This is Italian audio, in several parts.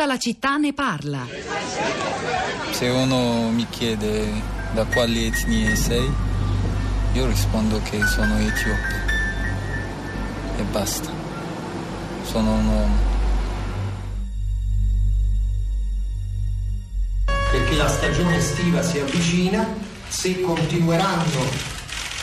Tutta la città ne parla. Se uno mi chiede da quali etnie sei, io rispondo che sono etiope. E basta. Sono un uomo. Perché la stagione estiva si avvicina, se continueranno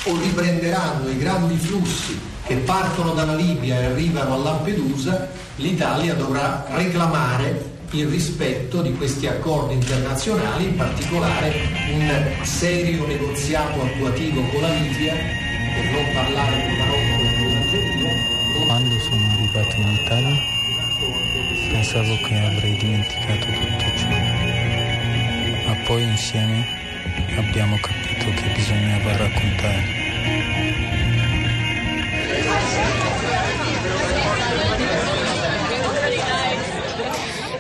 o riprenderanno i grandi flussi che partono dalla Libia e arrivano a Lampedusa, l'Italia dovrà reclamare il rispetto di questi accordi internazionali, in particolare un serio negoziato attuativo con la Libia, per non parlare di Marocco e con l'Algeria. Quando sono arrivato in Italia pensavo che avrei dimenticato tutto ciò, ma poi insieme abbiamo capito che bisognava raccontare.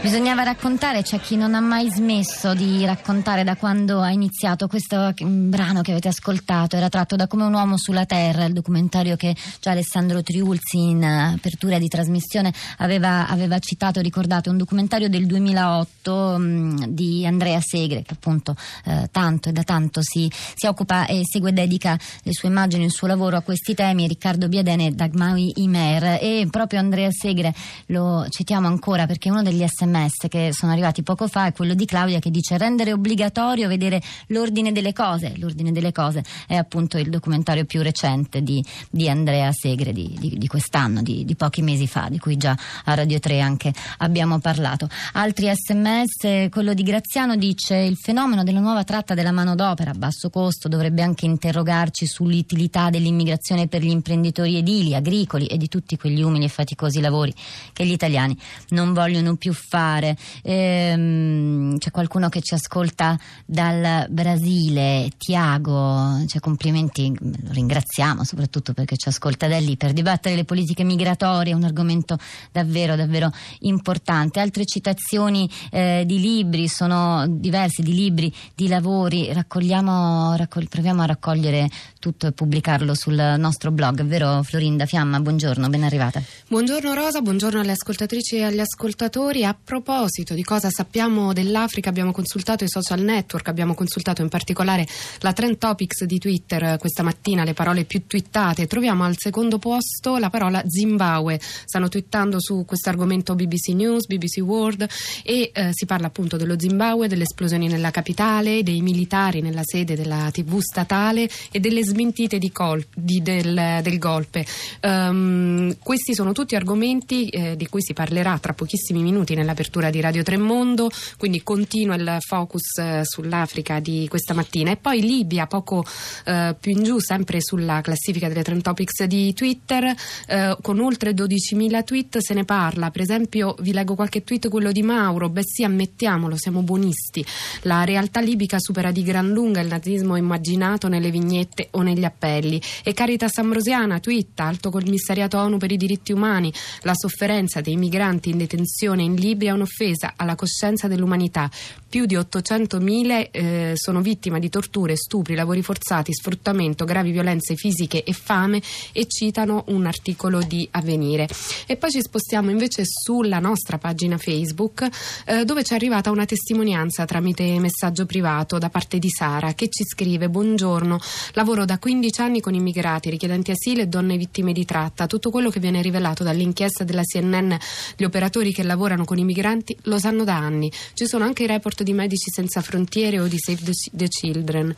Bisognava raccontare, c'è chi non ha mai smesso di raccontare da quando ha iniziato questo brano che avete ascoltato, era tratto da Come un uomo sulla terra, il documentario che già Alessandro Triulzi in apertura di trasmissione aveva, aveva citato, ricordato, un documentario del 2008 mh, di Andrea Segre che appunto eh, tanto e da tanto si, si, occupa e segue e dedica le sue immagini, il suo lavoro a questi temi, Riccardo Biadene e Dagmai Imer. E proprio Andrea Segre lo citiamo ancora perché uno degli sms sms che sono arrivati poco fa è quello di Claudia che dice rendere obbligatorio vedere l'ordine delle cose. L'ordine delle cose è appunto il documentario più recente di, di Andrea Segre di, di, di quest'anno, di, pochi mesi fa, di cui già a Radio 3 anche abbiamo parlato. Altri sms, quello di Graziano dice il fenomeno della nuova tratta della manodopera a basso costo dovrebbe anche interrogarci sull'utilità dell'immigrazione per gli imprenditori edili, agricoli e di tutti quegli umili e faticosi lavori che gli italiani non vogliono più fare fare. Ehm, c'è qualcuno che ci ascolta dal Brasile, Tiago, cioè complimenti, lo ringraziamo soprattutto perché ci ascolta da lì per dibattere le politiche migratorie, un argomento davvero davvero importante. Altre citazioni eh, di libri sono diverse, di libri, di lavori, raccogliamo, raccogli, proviamo a raccogliere tutto e pubblicarlo sul nostro blog, vero Florinda Fiamma? Buongiorno, ben arrivata. Buongiorno Rosa, buongiorno alle ascoltatrici e agli ascoltatori. A proposito di cosa sappiamo dell'Africa abbiamo consultato i social network, abbiamo consultato in particolare la Trend Topics di Twitter questa mattina, le parole più twittate. Troviamo al secondo posto la parola Zimbabwe. Stanno twittando su questo argomento BBC News, BBC World e eh, si parla appunto dello Zimbabwe, delle esplosioni nella capitale, dei militari nella sede della TV statale e delle smentite di col- di del, del, golpe. Um, questi sono tutti argomenti eh, di cui si parlerà tra pochissimi minuti nell'apertura l'apertura di Radio Tremondo, quindi continua il focus eh, sull'Africa di questa mattina. E poi Libia, poco eh, più in giù, sempre sulla classifica delle Trend Topics di Twitter, eh, con oltre 12.000 tweet se ne parla. Per esempio, vi leggo qualche tweet, quello di Mauro. Beh sì, ammettiamolo, siamo buonisti. La realtà libica supera di gran lunga il nazismo immaginato nelle vignette o negli appelli. E Caritas Ambrosiana twitta, alto commissariato ONU per i diritti umani, la sofferenza dei migranti in detenzione in Libia un'offesa alla coscienza dell'umanità. Più di 800.000 eh, sono vittime di torture, stupri, lavori forzati, sfruttamento, gravi violenze fisiche e fame e citano un articolo di Avvenire. E poi ci spostiamo invece sulla nostra pagina Facebook eh, dove ci è arrivata una testimonianza tramite messaggio privato da parte di Sara che ci scrive Buongiorno, lavoro da 15 anni con immigrati, richiedenti asilo e donne vittime di tratta. Tutto quello che viene rivelato dall'inchiesta della CNN, gli operatori che lavorano con immigrati migranti lo sanno da anni. Ci sono anche i report di Medici Senza Frontiere o di Save the Children.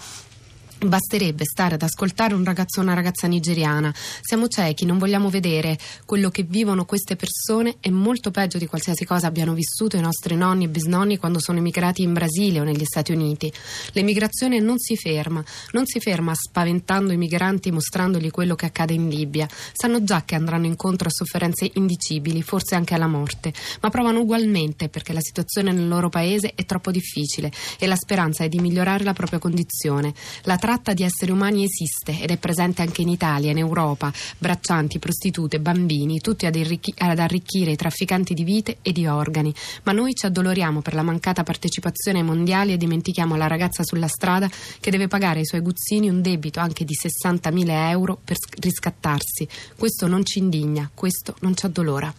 Basterebbe stare ad ascoltare un ragazzo o una ragazza nigeriana. Siamo ciechi, non vogliamo vedere. Quello che vivono queste persone è molto peggio di qualsiasi cosa abbiano vissuto i nostri nonni e bisnonni quando sono emigrati in Brasile o negli Stati Uniti. L'emigrazione non si ferma, non si ferma spaventando i migranti mostrandogli quello che accade in Libia. Sanno già che andranno incontro a sofferenze indicibili, forse anche alla morte, ma provano ugualmente perché la situazione nel loro paese è troppo difficile e la speranza è di migliorare la propria condizione. La tratta di esseri umani esiste ed è presente anche in Italia, in Europa, braccianti, prostitute, bambini, tutti ad, arricchi- ad arricchire i trafficanti di vite e di organi. Ma noi ci addoloriamo per la mancata partecipazione ai mondiali e dimentichiamo la ragazza sulla strada che deve pagare ai suoi guzzini un debito anche di 60.000 euro per riscattarsi. Questo non ci indigna, questo non ci addolora.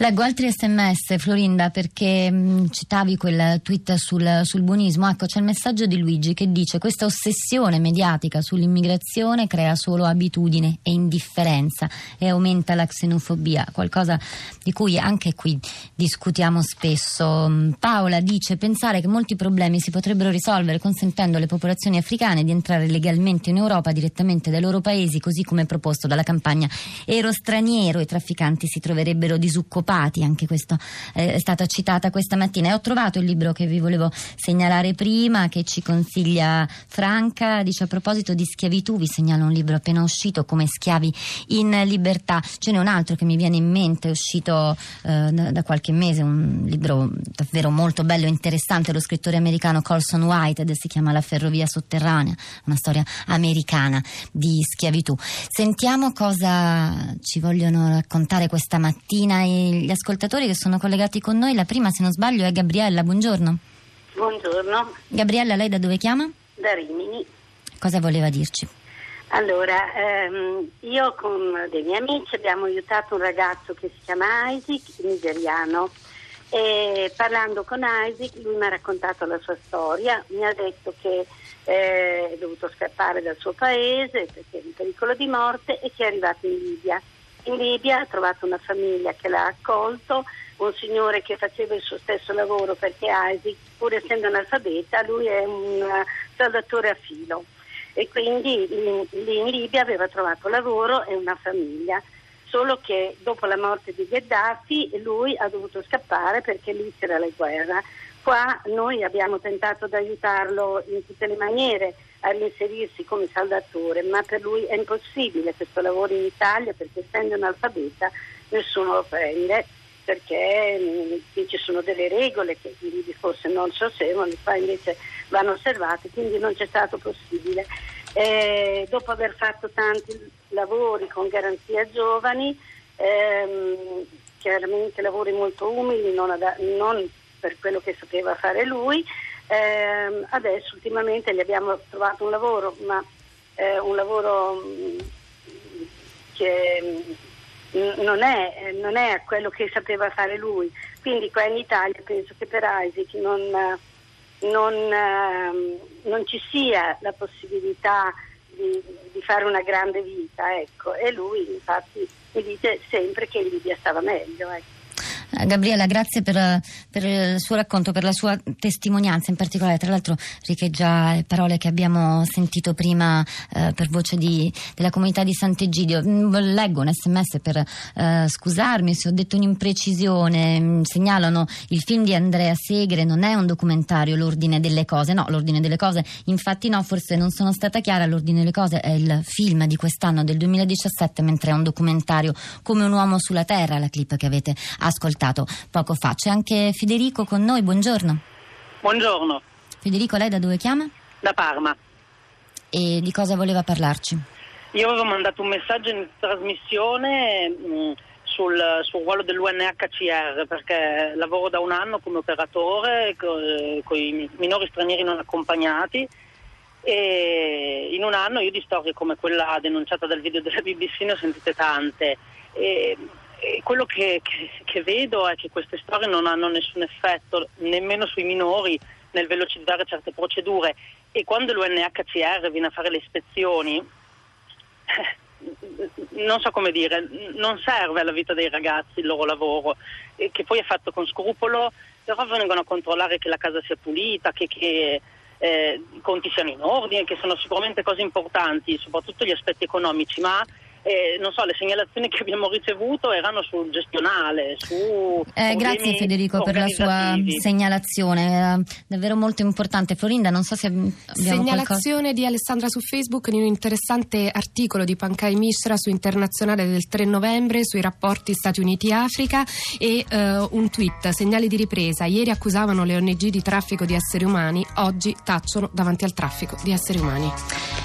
Leggo altri sms, Florinda, perché mh, citavi quel tweet sul, sul, buonismo. Ecco, c'è il messaggio di Luigi che dice: Questa ossessione mediatica sull'immigrazione crea solo abitudine e indifferenza e aumenta la xenofobia, qualcosa di cui anche qui discutiamo spesso. Paola dice: Pensare che molti problemi si potrebbero risolvere consentendo alle popolazioni africane di entrare legalmente in Europa direttamente dai loro paesi, così come proposto dalla campagna Ero straniero, i trafficanti si troverebbero disoccupati occupati, anche questo eh, è stata citata questa mattina. E ho trovato il libro che vi volevo segnalare prima, che ci consiglia Franca, dice a proposito di schiavitù, vi segnalo un libro appena uscito, Come schiavi in libertà. Ce n'è un altro che mi viene in mente, è uscito eh, da, qualche mese, un libro davvero molto bello e interessante, lo scrittore americano Colson White, si chiama La ferrovia sotterranea, una storia americana di schiavitù. Sentiamo cosa ci vogliono raccontare questa mattina e gli ascoltatori che sono collegati con noi. La prima, se non sbaglio, è Gabriella. Buongiorno. Buongiorno. Gabriella, lei da dove chiama? Da Rimini. Cosa voleva dirci? Allora, ehm, io con dei miei amici abbiamo aiutato un ragazzo che si chiama Isaac, nigeriano, e parlando con Isaac lui mi ha raccontato la sua storia, mi ha detto che eh, è dovuto scappare dal suo paese perché è in pericolo di morte e che è arrivato in Libia in Libia, ha trovato una famiglia che l'ha accolto, un signore che faceva il suo stesso lavoro perché Isaac, pur essendo analfabeta, lui è un saldatore a filo e quindi lì in Libia aveva trovato lavoro e una famiglia. Solo che dopo la morte di Gheddafi lui ha dovuto scappare perché lì c'era la guerra. Qua noi abbiamo tentato di aiutarlo in tutte le maniere a reinserirsi come saldatore, ma per lui è impossibile questo lavoro in Italia perché essendo analfabeta nessuno lo prende perché mm, ci sono delle regole che forse non si osservano, qua invece vanno osservate, quindi non c'è stato possibile. Eh, dopo aver fatto tanti lavori con garanzia giovani, ehm, chiaramente lavori molto umili, non, ad, non per quello che sapeva fare lui, eh, adesso ultimamente gli abbiamo trovato un lavoro, ma eh, un lavoro mm, che mm, non è, non è, quello che sapeva fare lui. Quindi qua in Italia penso che per Isaac non, non, ehm, non ci sia la possibilità di, di, fare una grande vita. Ecco. E lui infatti mi dice sempre che in Libia stava meglio. Ecco. Gabriella, grazie per, per, il suo racconto, per la sua testimonianza in particolare. Tra l'altro riecheggia le parole che abbiamo sentito prima eh, per voce di, della comunità di Sant'Egidio. Mm, leggo un sms per eh, scusarmi se ho detto un'imprecisione. Mm, segnalano il film di Andrea Segre, non è un documentario, l'ordine delle cose. No, l'ordine delle cose, infatti no, forse non sono stata chiara. L'ordine delle cose è il film di quest'anno, del 2017, mentre è un documentario come un uomo sulla terra, la clip che avete ascoltato ascoltato poco fa. C'è anche Federico con noi, buongiorno. Buongiorno. Federico, lei da dove chiama? Da Parma. E di cosa voleva parlarci? Io avevo mandato un messaggio in trasmissione mh, mm, sul, sul, ruolo dell'UNHCR perché lavoro da un anno come operatore con i minori stranieri non accompagnati e in un anno io di storie come quella denunciata dal video della BBC ne ho sentite tante. E quello che, che, che, vedo è che queste storie non hanno nessun effetto nemmeno sui minori nel velocizzare certe procedure. E quando l'UNHCR viene a fare le ispezioni non so come dire, non serve alla vita dei ragazzi il loro lavoro, che poi è fatto con scrupolo, però vengono a controllare che la casa sia pulita, che, che eh, i conti siano in ordine, che sono sicuramente cose importanti, soprattutto gli aspetti economici, ma eh, non so, le segnalazioni che abbiamo ricevuto erano sul gestionale, su eh, Grazie Federico per la sua segnalazione, era davvero molto importante. Florinda, non so se abbiamo Segnalazione qualcosa... di Alessandra su Facebook in un interessante articolo di Pancai Mishra su Internazionale del 3 novembre sui rapporti Stati Uniti-Africa e uh, un tweet, segnali di ripresa. Ieri accusavano le ONG di traffico di esseri umani, oggi tacciono davanti al traffico di esseri umani.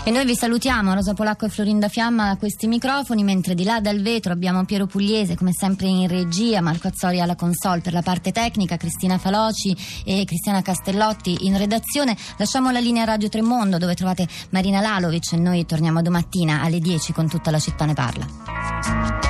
E noi vi salutiamo, Rosa Polacco e Florinda Fiamma a questi microfoni, mentre di là dal vetro abbiamo Piero Pugliese, come sempre in regia, Marco Azzori alla console per la parte tecnica, Cristina Faloci e Cristiana Castellotti in redazione. Lasciamo la linea Radio Tremondo dove trovate Marina Lalovic e noi torniamo domattina alle 10 con tutta la città ne parla.